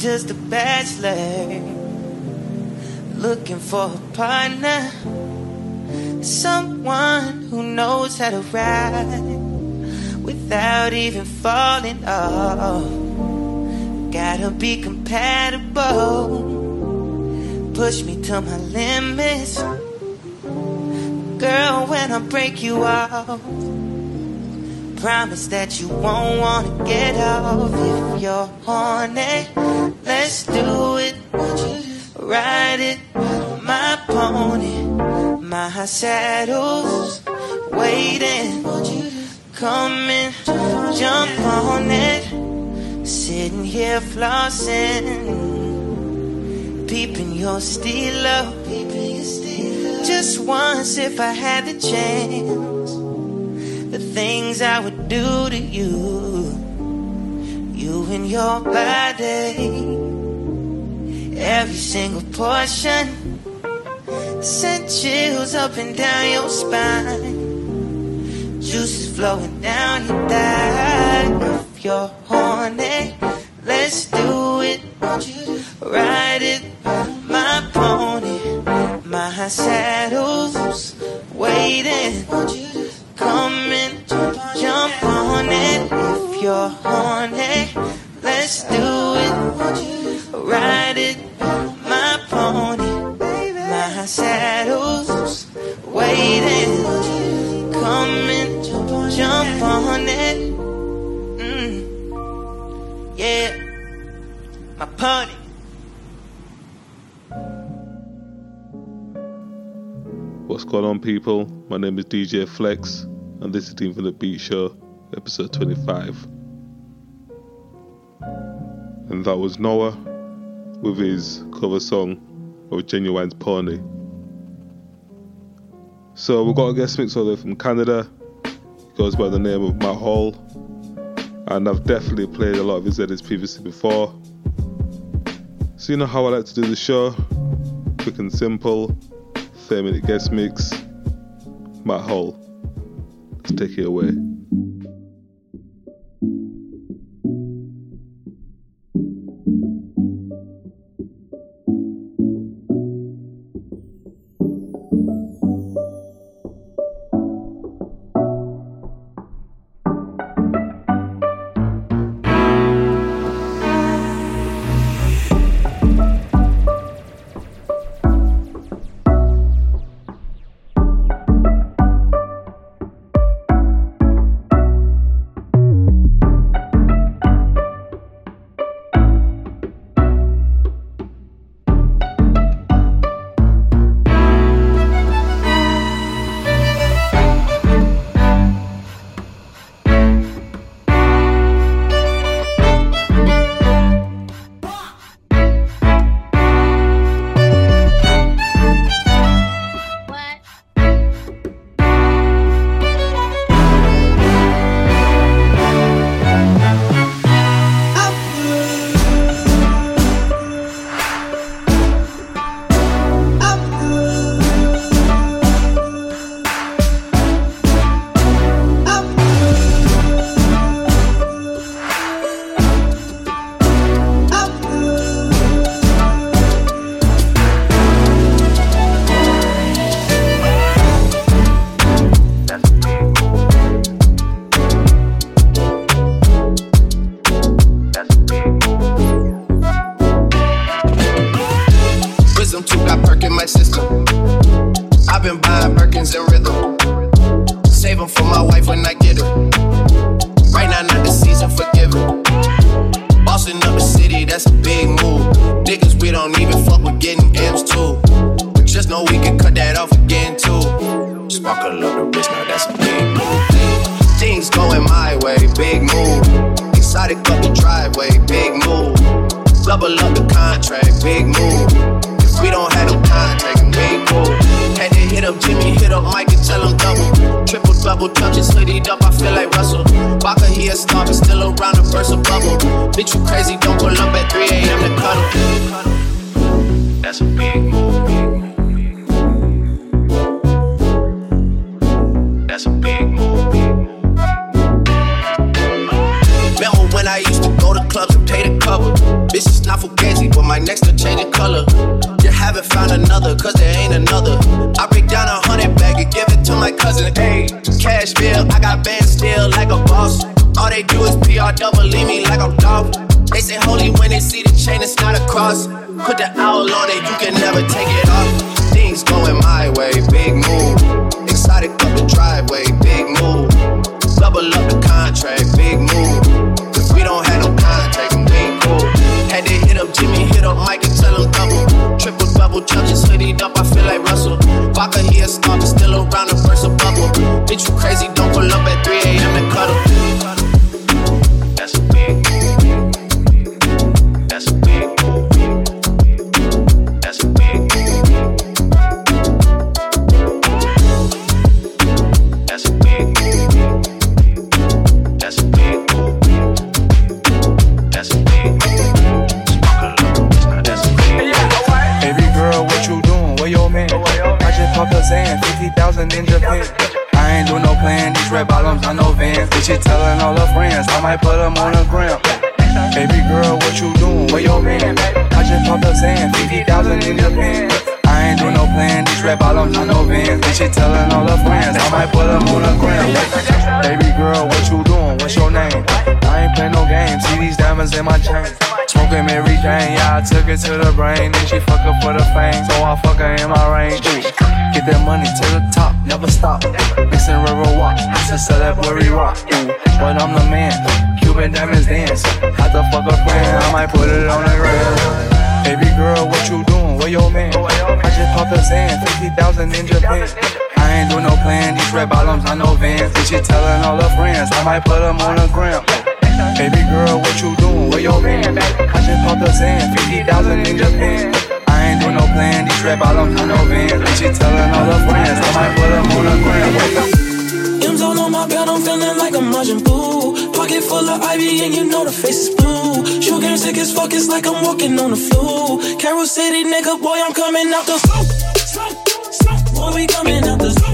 just a bachelor. Looking for a partner. Someone who knows how to ride without even falling off. Gotta be compatible. Push me to my limits. Girl, when I break you off, promise that you won't wanna get off if you're horny. Let's do it. Ride it, my pony, my saddle's waiting. Come and jump on it. Sitting here flossing, peeping your stilo. Just once, if I had the chance, the things I would do to you, you and your body, every single portion, sent chills up and down your spine juices flowing down your back. If you're horny, let's do it. Ride it, my pony, my saddle's waiting. Come and jump on it. You're horny, let's do it. Ride it, my pony, my saddle's waiting. Come and jump on it. Mm. Yeah, my pony. What's going on, people? My name is DJ Flex, and this is the Beat Show, episode 25. And that was Noah with his cover song of Ginuwine's Pony. So we've got a guest mix over from Canada. He goes by the name of Matt Hall. And I've definitely played a lot of his edits previously before. So you know how I like to do the show? Quick and simple. 30 minute guest mix. Matt Hall. Let's take it away. She telling all her friends, I might put them on the gram. Baby girl, what you doing? Where your man? I just popped a sand, 50,000 in Japan. I ain't do no plan, these bottoms, I don't know vans. And she telling all her friends, I might put them on the gram. M's all on my belt, I'm feeling like a Majin Buu. Pocket full of ivy, and you know the face is blue. Sugar sick as fuck, it's like I'm walking on the flu. Carol City, nigga, boy, I'm coming out the soup. Boy, we coming out the soup.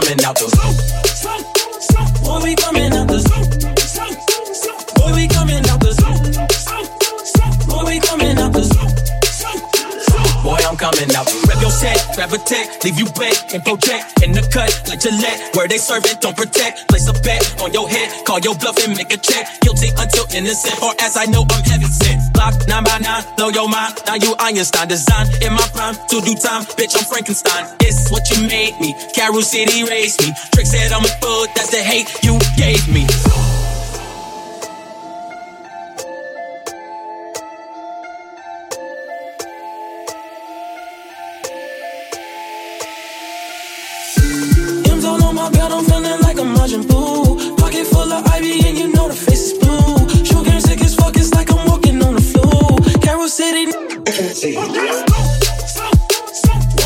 Coming out the. Boy, we coming out coming out. Rep your set, grab a tech, leave you wet and project in the cut like Gillette. Where they serve it, don't protect. Place a bet on your head, call your bluff and make a check. Guilty until innocent, or as I know I'm heaven sent. Block nine by nine, blow your mind. Now you Einstein design in my prime to do time. Bitch, I'm Frankenstein. It's what you made me. Carol City raised me. Trick said I'm a fool, that's the hate you gave me. Carol City. When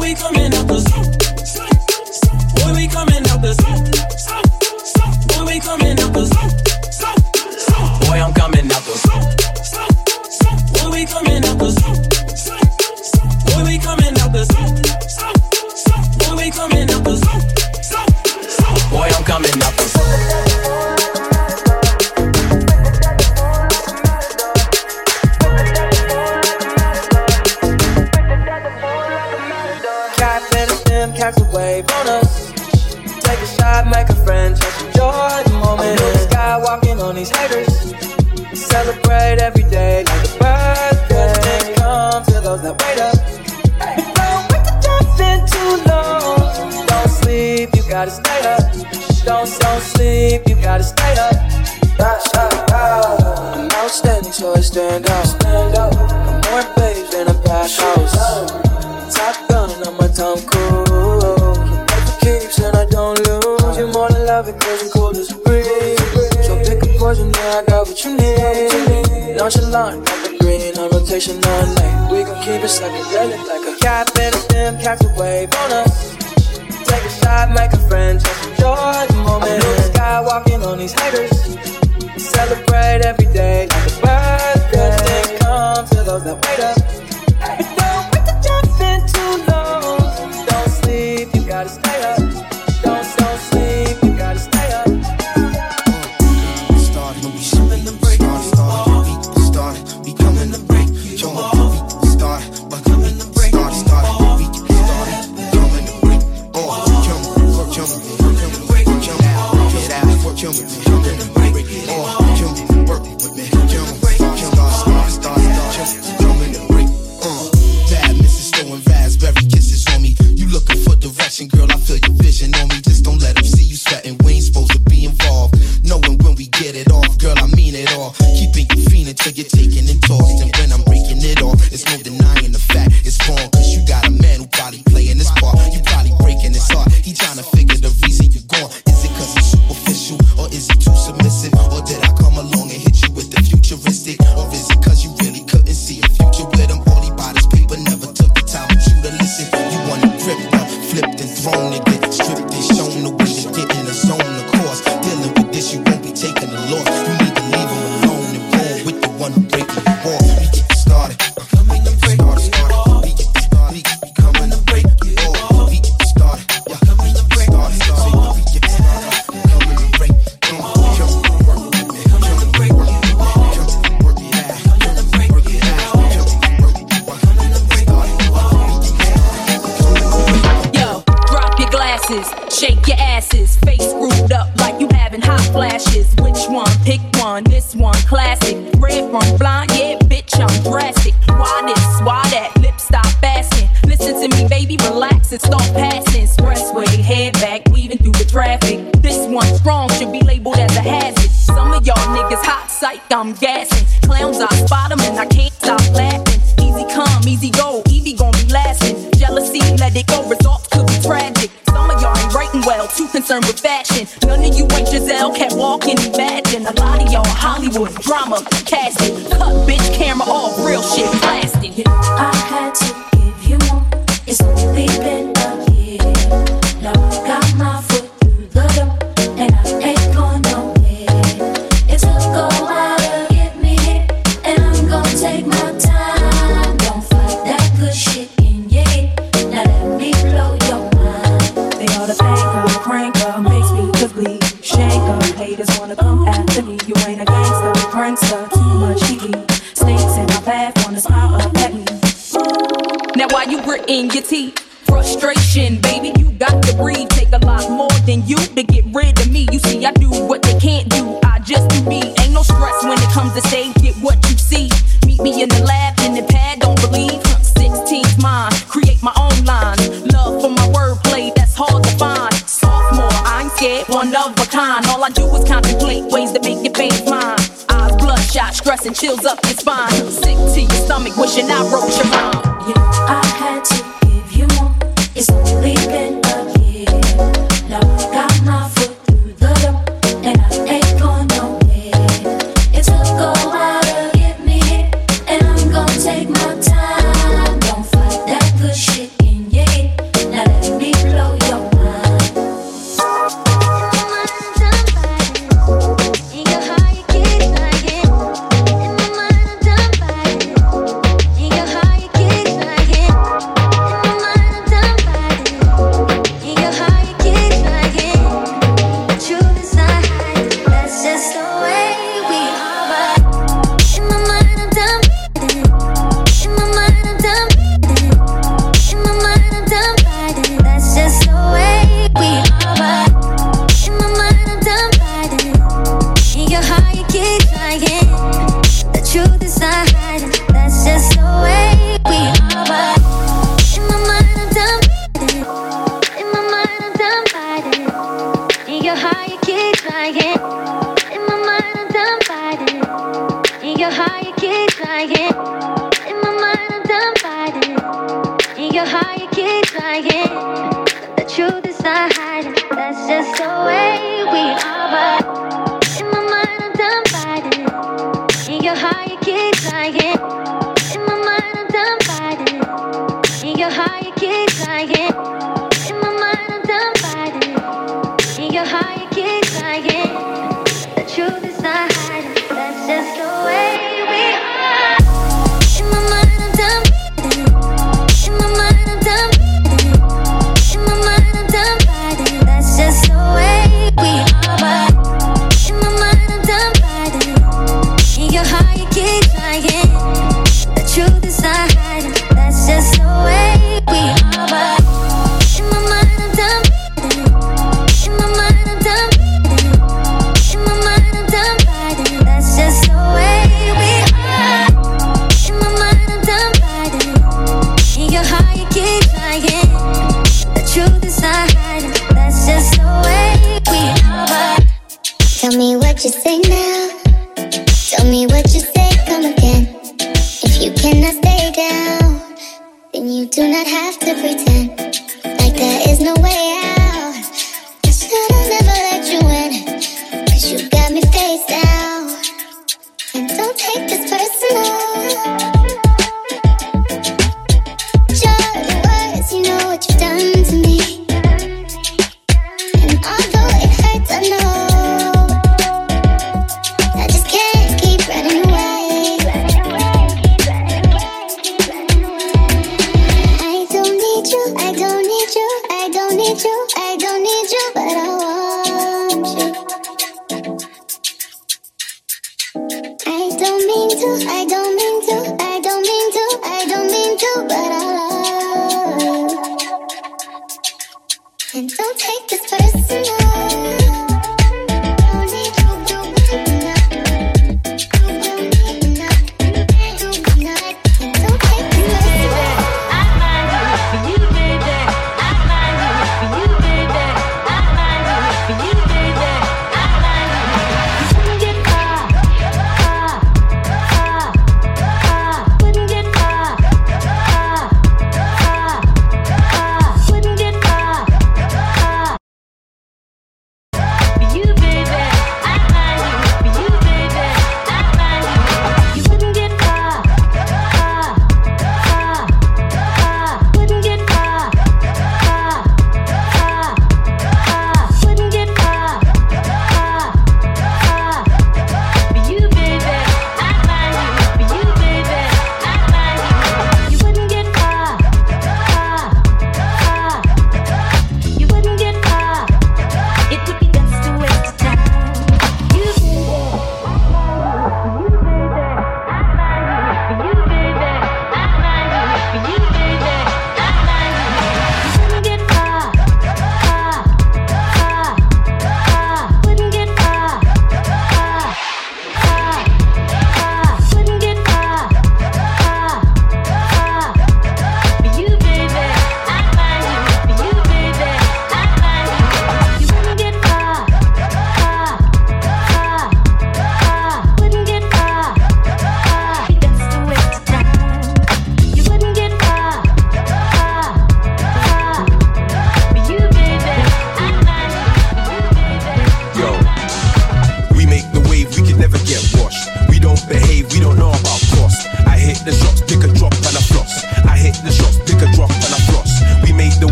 we coming out the When we coming out the When we coming out the Boy, I'm coming out the When we coming out the When we coming out the When we coming out the Boy, I'm coming up. catch A make a friend, just enjoy the moment. In the sky, walking on these haters. Celebrate every day like a birthday. Come to those that wait up. Don't wait to jump in too long. Don't sleep, you gotta stay up. Don't, don't sleep, you gotta stay up. I'm outstanding, so I stand out. Stand out. I'm more babes than a bash house. Top gun, I'm a Tom Cruise. Keeps and I don't lose. You're more than love it, cause you're cool as breeze. So pick a poison, yeah, I got what you need. Nonchalant, like a green on rotation all night. We gon' keep it psychedelic like a cat in a stem, catch a wave on us. Take a shot, make a friend, just enjoy the moment. In the sky, walking on these haters. Celebrate every day like a birthday. Come to those that wait up.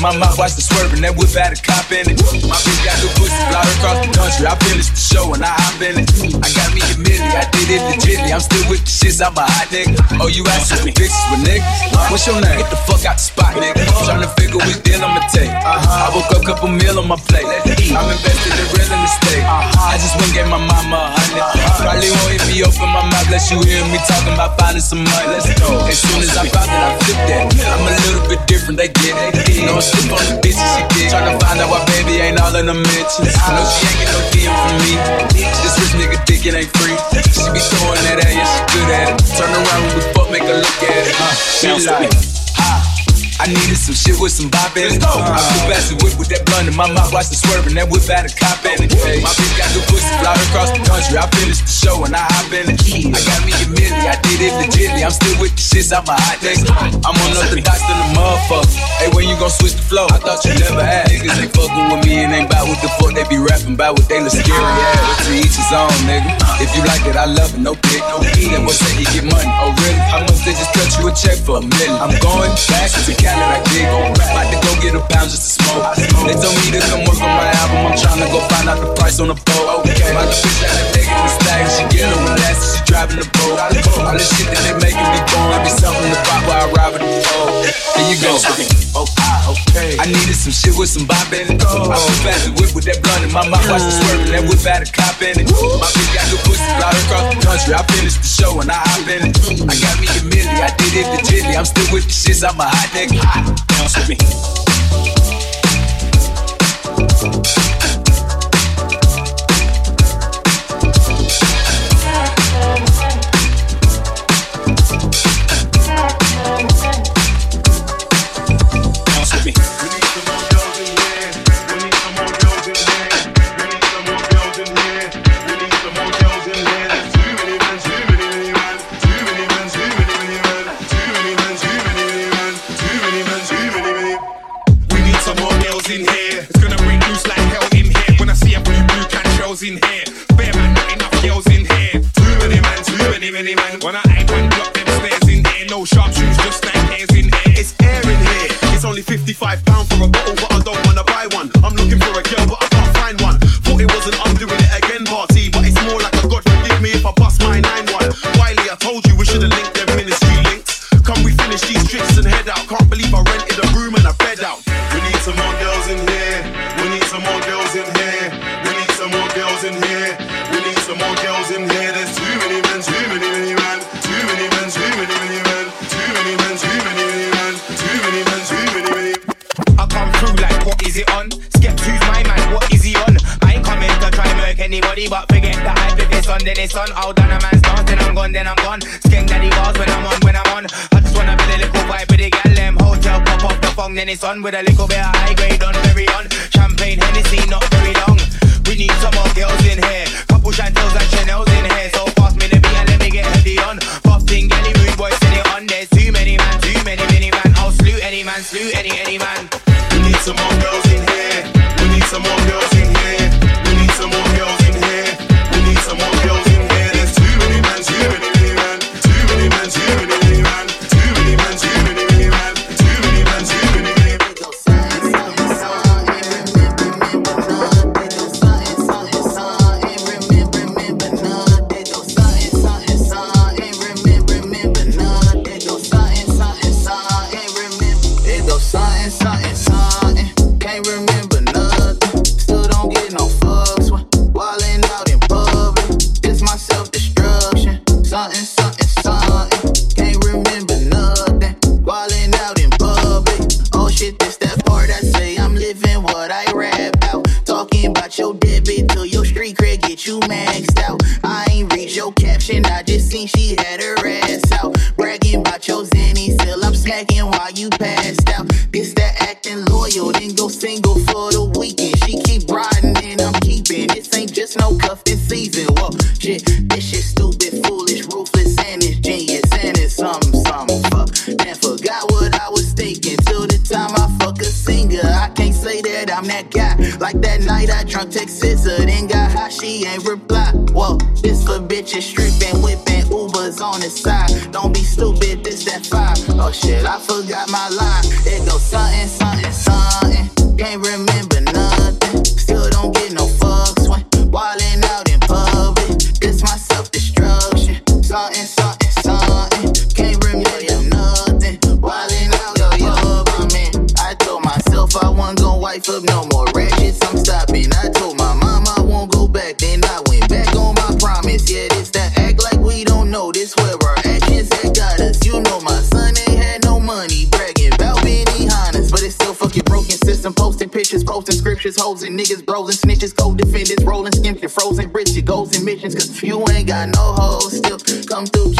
My mouth, watch the swerving, that whip had a cop in it. My bitch got good pussy, fly across the country. I finished the show and I hop in it. I got me a milli, I did it legitly. I'm still with the shits, I'm a hot nigga. Oh, you asking me bitches with niggas? What's your name? Get the fuck out the spot, nigga. Tryna figure which deal I'ma take. I woke up, couple meal on my plate. I'm invested in real estate. I just went and gave my open my mouth, let you hear me talking about finding some money. Let's go. As soon as I found it, I flipped that. I'm a little bit different, they get it. No slip on the bitches she get. Tryna find out why baby ain't all in the mentions. No, she ain't get no DM from me. This rich nigga dick, it ain't free. She be throwing that at, yeah, she good at it. Turn around when we fuck, make her look at it. Uh, she like, ha. I needed some shit with some bop in it. I flew past the whip with that blunt in my mouth, watch the swerving, that whip had a cop in it. My bitch got good pussy, fly across the country. I finished the show and I hop in it. I got me a milli, I did it legitly. I'm still with the shits, I'm a hot nigga. I'm on other dots than the motherfucker. Hey, when you gon' switch the flow? I thought you never had. Niggas ain't fucking with me and ain't bout what the fuck they be rapping about what they look scary at. But to each his own, nigga. If you like it, I love it, no dick, no heat. And what say he get money? Oh, really? How much they just cut you a check for a million? I'm going back to Cali big on About to go get a pound just to smoke. They told me to come work on my album. I'm trying to go find out the price on the boat. Okay. My bitch got a nigga in the stack. She on the ass, she driving the boat. All this shit that they making me going. Be something to pop while I ride with the boat. Here you go. Oh I okay. I needed some shit with some bop in it. I past the whip with that blunt in my mouth. Watch the swerving, that whip had a cop in it. My bitch got good pussy, fly across the country. I finished the show and I hop in it. I got me a milli, I did it legitly. I'm still with the shits, I'm a hot nigga. Bounce with me. Is it on? Skep who's my man, what is he on? I ain't coming to try murk anybody, but forget the hype. If it's on, then it's on. I'll done a man's dance, then I'm gone, then I'm gone. Skeng daddy bars when I'm on, when I'm on. I just wanna build a little vibe with the gal, them hotel pop off the phone, then it's on with a little bit of high grade on, very on. Champagne, Hennessy, not very long. We need some more girls in here. Couple Chantels and Chanel's in here. So pass me the beat and let me get heavy on. Puffing, galley, rude boys, send it on. There's too many man, too many, many man. I'll slew any man, slew any, any man. Some more girls in here. We need some more girls Texas, then got hot, she ain't reply. Whoa, this for bitches stripping, whipping Ubers on the side. Don't be stupid, this that five. Oh shit, I forgot my line. It goes something, something, something. Can't Just go defend defendants, rolling skims and frozen bridge. it goes in missions, cause you ain't got no hoes. Still come through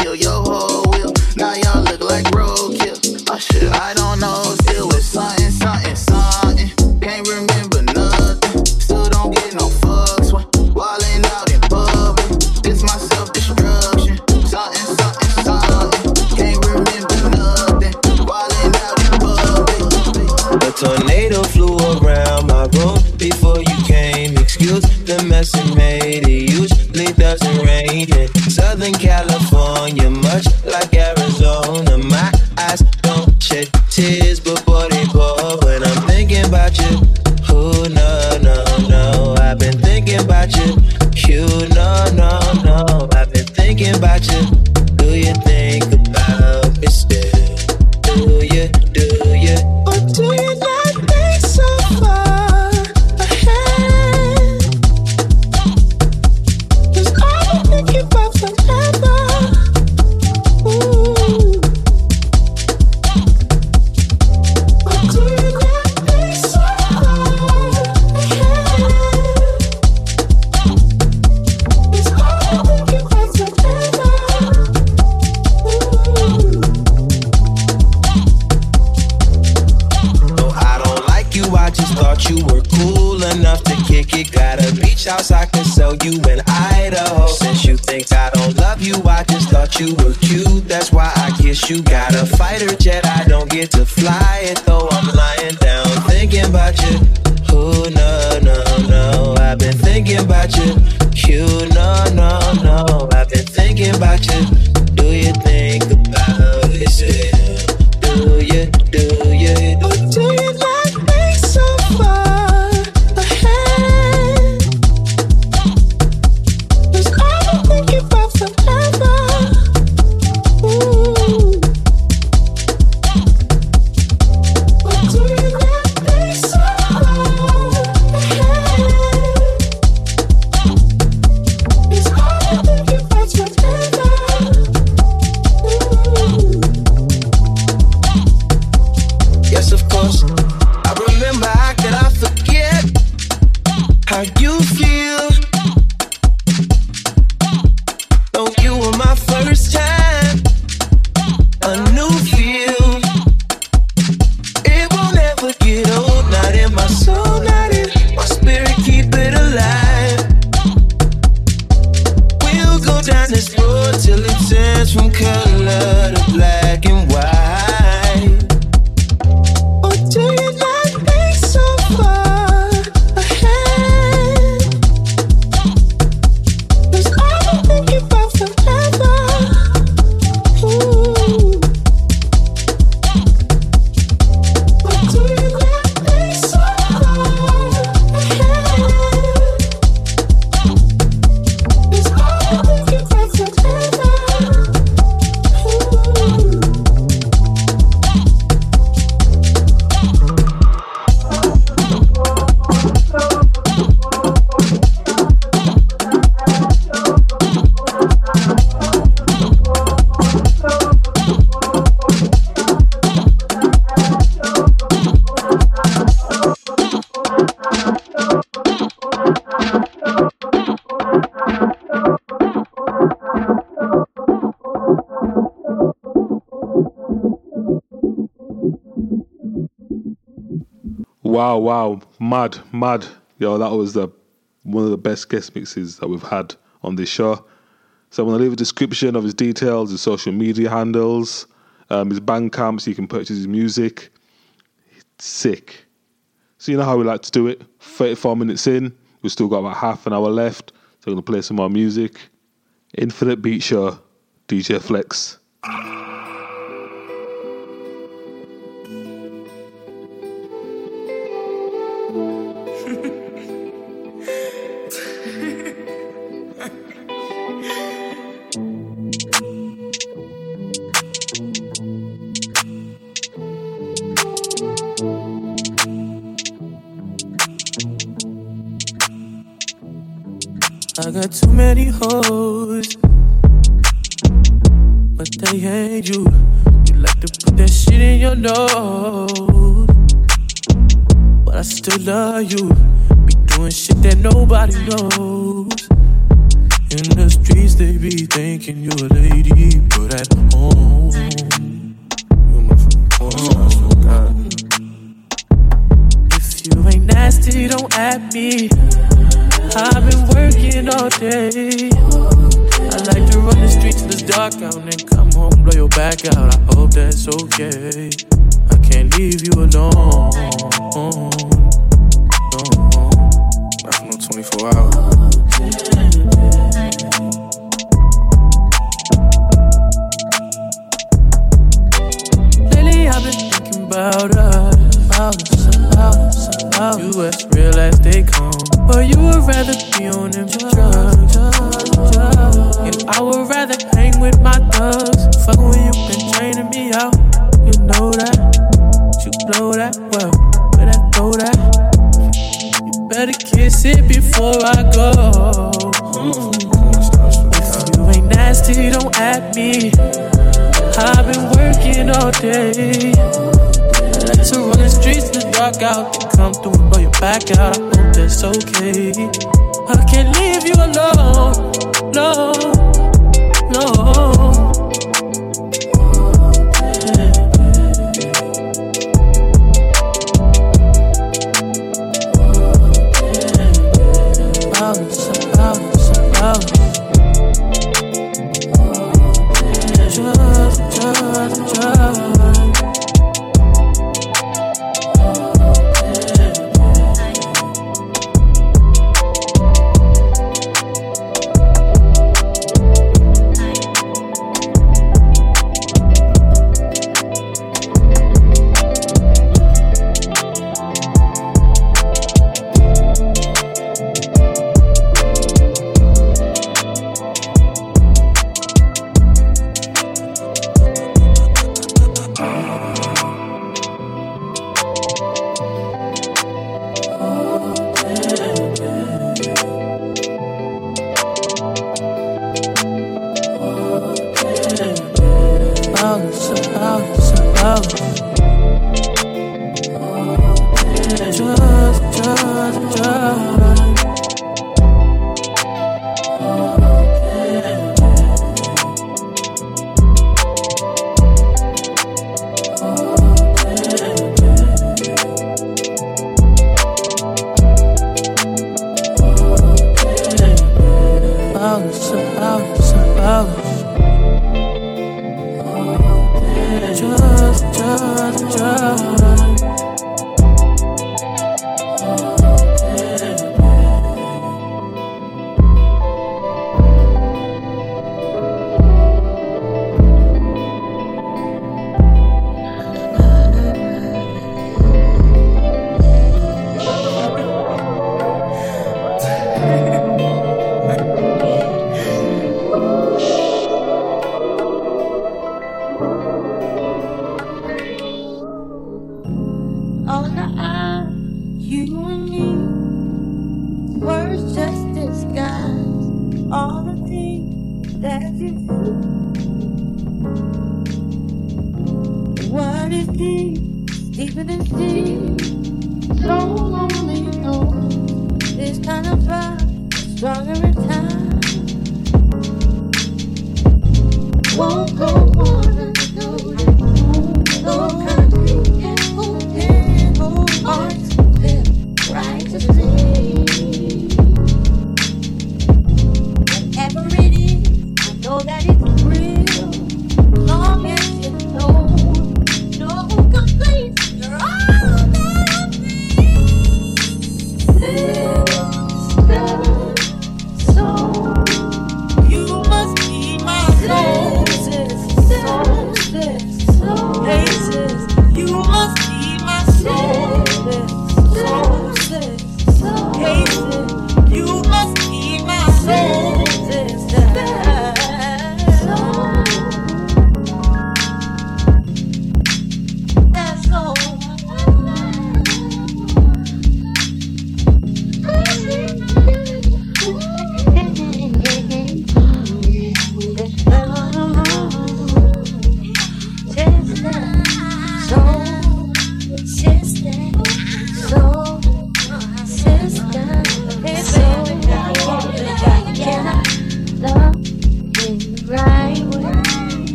Wow, mad, mad. Yo, that was the one of the best guest mixes that we've had on this show. So I'm gonna leave a description of his details, his social media handles, um, his Bandcamp, so you can purchase his music. Sick. So you know how we like to do it. 34 minutes in, we've still got about half an hour left. So I'm gonna play some more music. Infinite Beat Show, DJ Flex. Many hoes, but they ain't you. You like to put that shit in your nose, but I still love you. Be doing shit that nobody knows. In the streets, they be thinking you're a lady, but at home, you my. If you ain't nasty, don't at me. I've been working all day. I like to run the streets till it's dark out and then come home, blow your back out. I hope that's okay. I can't leave you alone. For no 24 hours.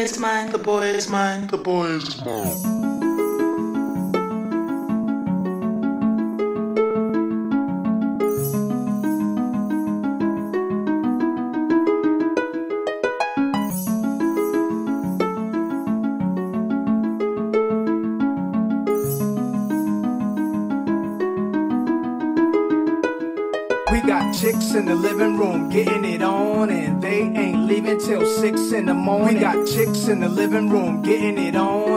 is mine, the boy is mine, the boy is mine. morning. We got chicks in the living room getting it on.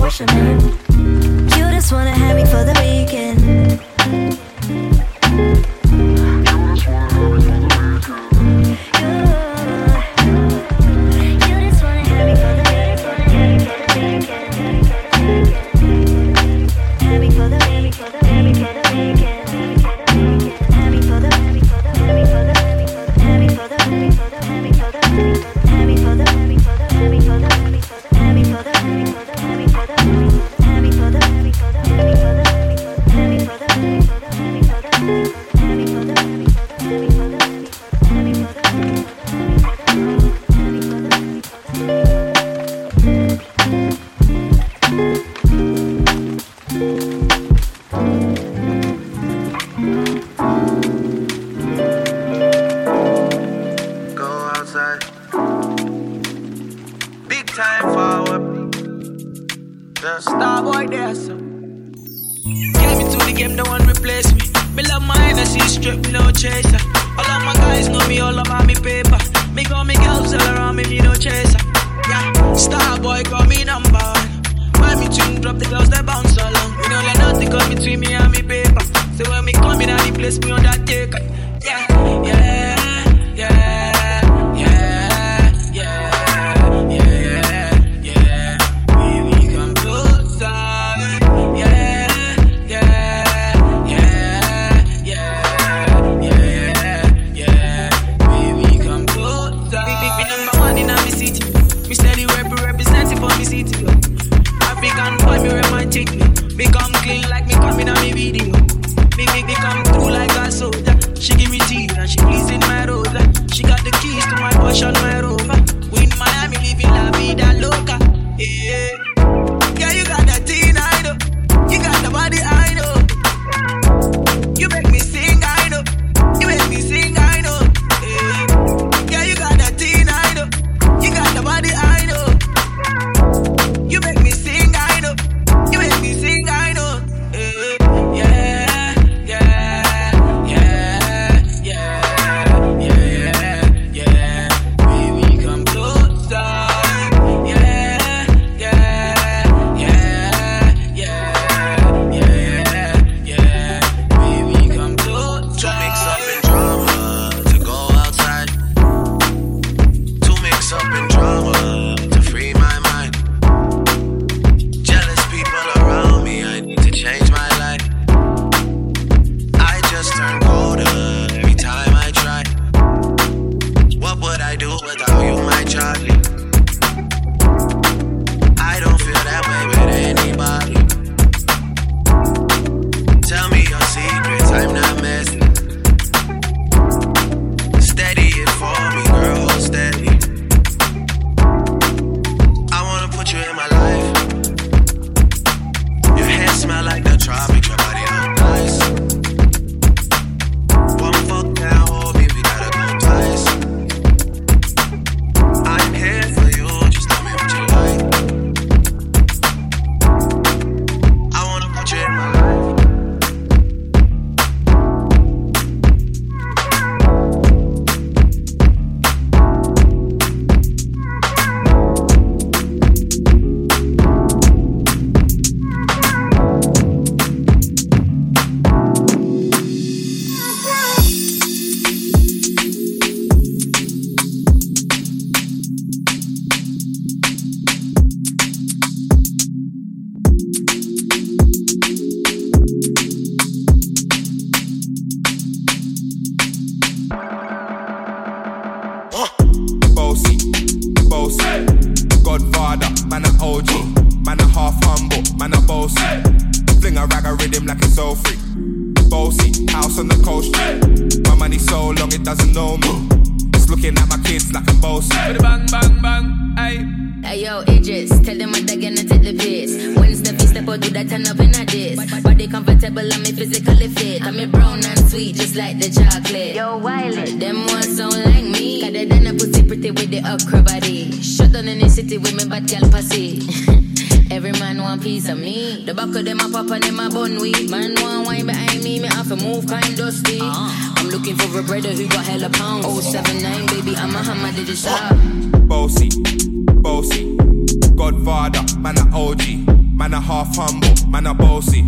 wishing in. You just wanna have me for the weekend. a who got hella pounds. Oh, baby, I'm a hammer, did it up. Bossy, bossy, Godfather, man a OG, man a half humble, man a bossy.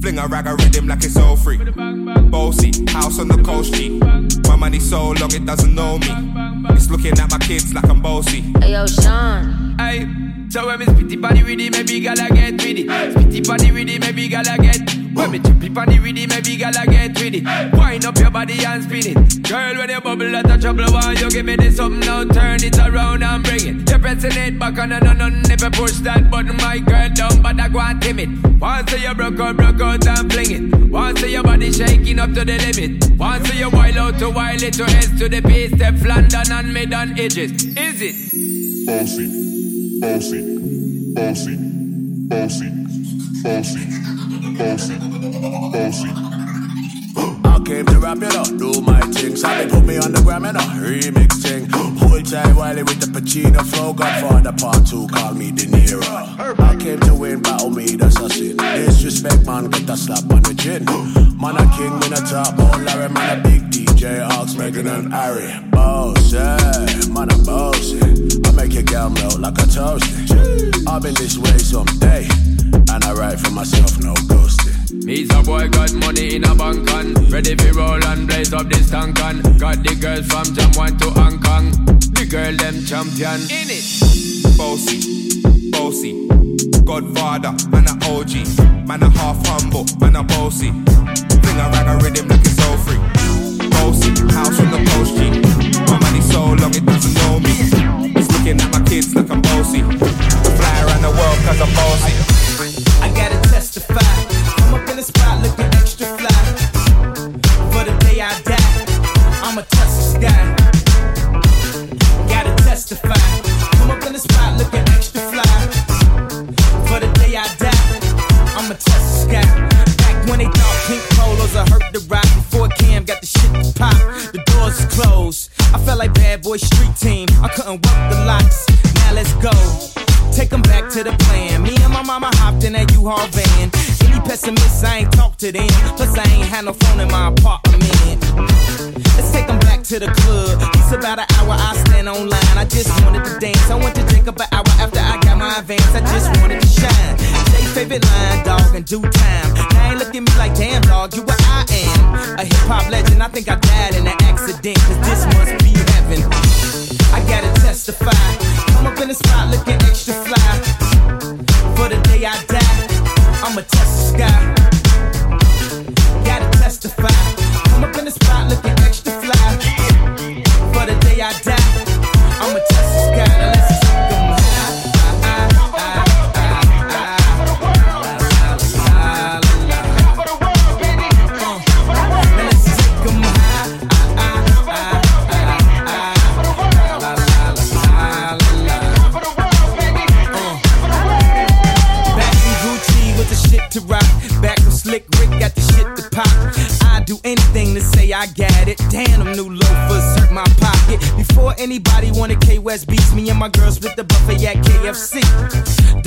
Fling a rag a rhythm like it's all free. Bossy, house on the coast G. My money so long it doesn't know me. It's looking at my kids like I'm bossy. Hey yo, Sean. Hey, so when me spitty body with it, maybe gala get with it. Spitty body with it, maybe gala get. When me chip it on the rhythm, Maybe gal I get with it. Wind up your body and spin it. Girl, when you bubble out of trouble, why you give me this something now? Turn it around and bring it. You're pressing it back on and on and never push that button, my girl, down, but I go and timid. Once you broke out, broke out and fling it. Once your body shaking up to the limit. Once you wild out to wild it to S to the base, step London and mid on edges. Is it? Bossy, bossy, bossy, bossy, bossy bossy, bossy. I came to rap it up, do my thing. So they put me on the gram and a remix thing. Hold tight Wiley with the Pacino flow. Godfather part two, call me De Niro. I came to win, battle me, that's a sin. Disrespect, man, get a slap on the chin. Man, a king, when a top, more Larry, man, a big DJ, Ox, Megan and Harry. Bossy, man, a bossy. I make your girl melt like a toasty. I've been this way someday, and I write for myself, no ghosting. Me's a boy got money in a bank and ready for roll and blaze up this tank and got the girls from Jamwan to Hong Kong. The girl them champion in it. Bossy, bossy, Godfather, man a OG, man a half humble, man a bossy. Fling a rag a rhythm like it's all free. Bossy, house on the post G. My money so long it doesn't know me. Looking at my kids like I'm bossy. Fly around the world cause I'm bossy. I ain't talk. Plus, I ain't had no phone in my apartment. Let's take 'em back to the club. It's about an hour, I stand online. I just wanted to dance. I went to drink up an hour after I got my advance. I just wanted to shine. Jay favorite line, dog, in due time. Now ain't look at me like, damn, dog, you what I am. A hip hop legend, I think I died in an accident. Cause this must be heaven. I gotta testify. Come up in the spot looking extra fly.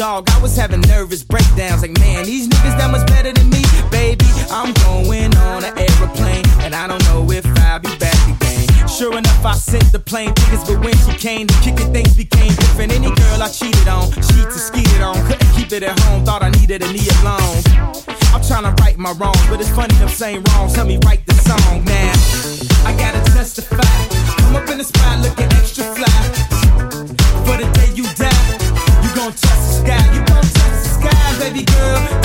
Dog, I was having nervous breakdowns. Like, man, these niggas that much better than me. Baby, I'm going on an aeroplane. And I don't know if I'll be back again. Sure enough, I sent the plane tickets, but when she came to kick things became different. Any girl I cheated on, she to skeeted on. Couldn't keep it at home, thought I needed a knee alone. I'm trying to right my wrongs, but it's funny them same wrongs. Help me write the song, man. I gotta testify. Come up in the spot looking extra fly. Sky. You gon' touch the sky, baby girl.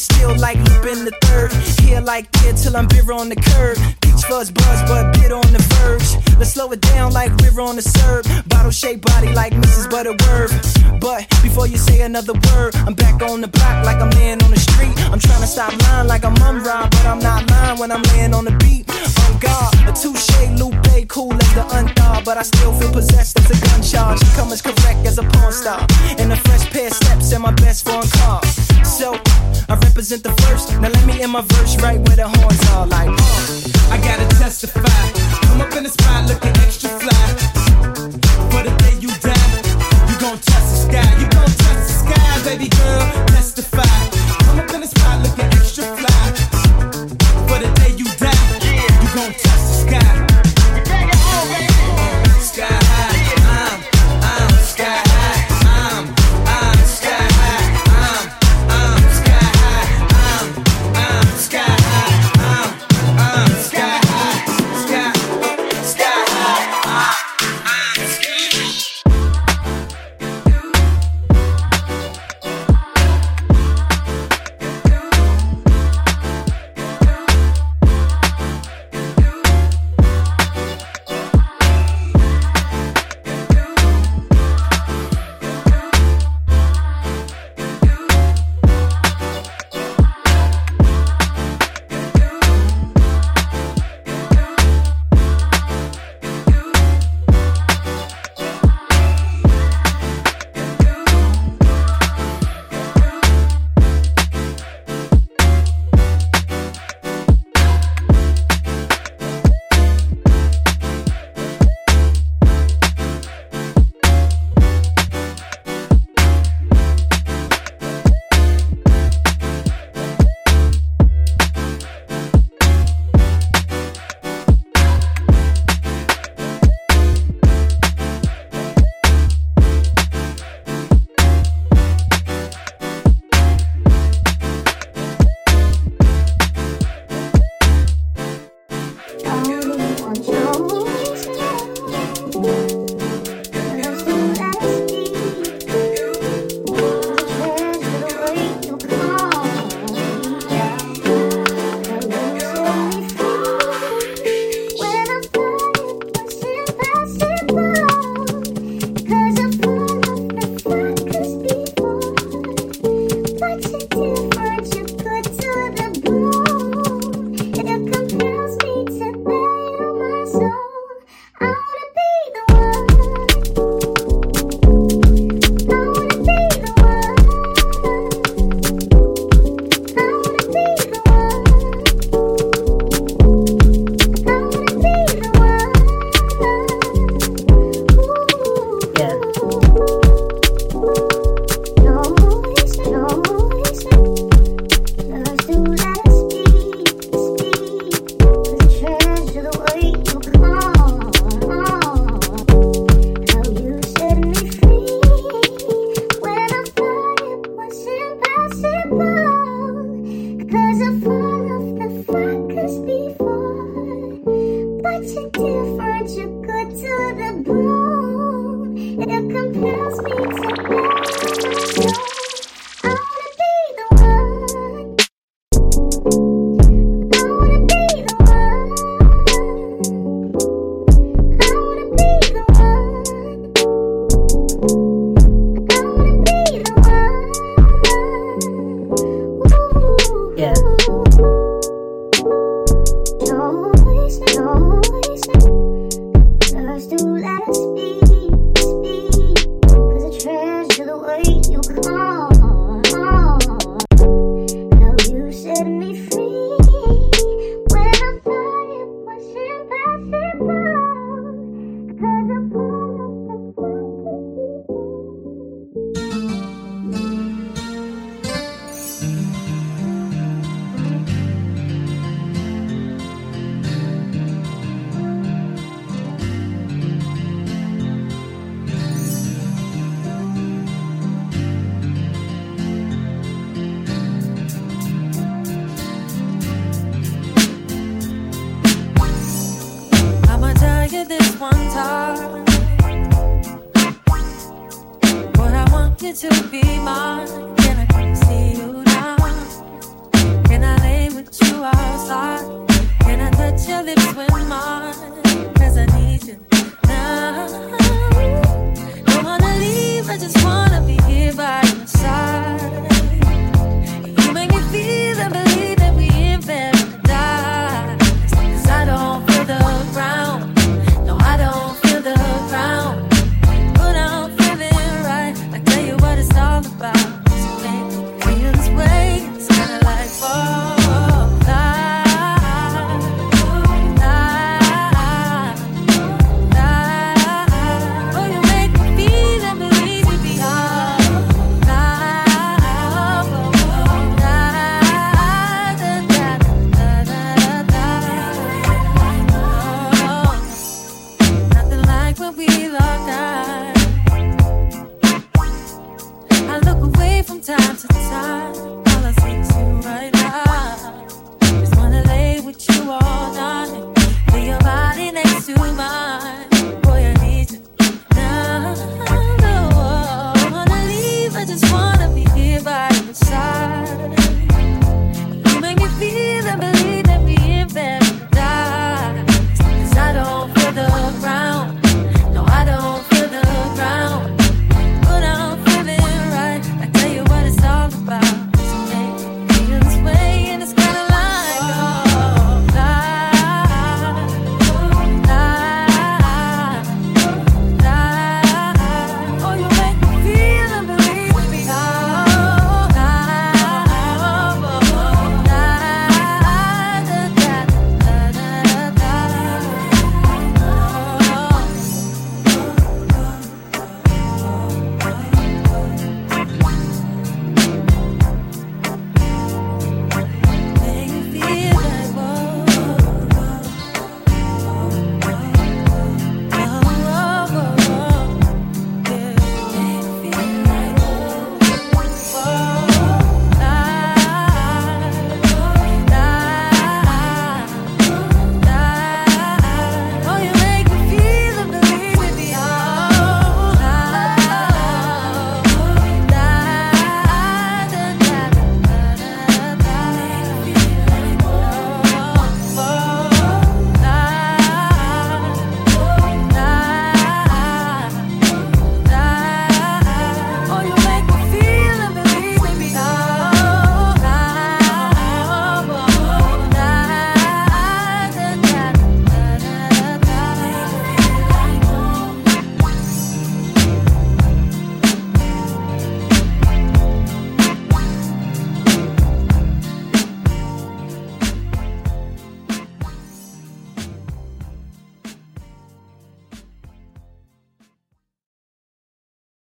Still like in the third. Here like here till I'm bitter on the curb. Peach fuzz buzz, but bit on the verge. Let's slow it down like river on the serve. Bottle shaped body like Mrs. Butterworth. But before you say another word, I'm back on the block like I'm laying on the street. I'm trying to stop lying like I'm Mumm-Ra, but I'm not lying when I'm laying on the beat. Oh on guard, a touche Lupe, cool as the unthaw, but I still feel possessed as a gun charge. Come as correct as a porn star. In a fresh pair of steps and my best foreign car. I represent the first. Now let me in my verse right where the horns are like. uh. I gotta testify. Come up in the spot looking extra fly.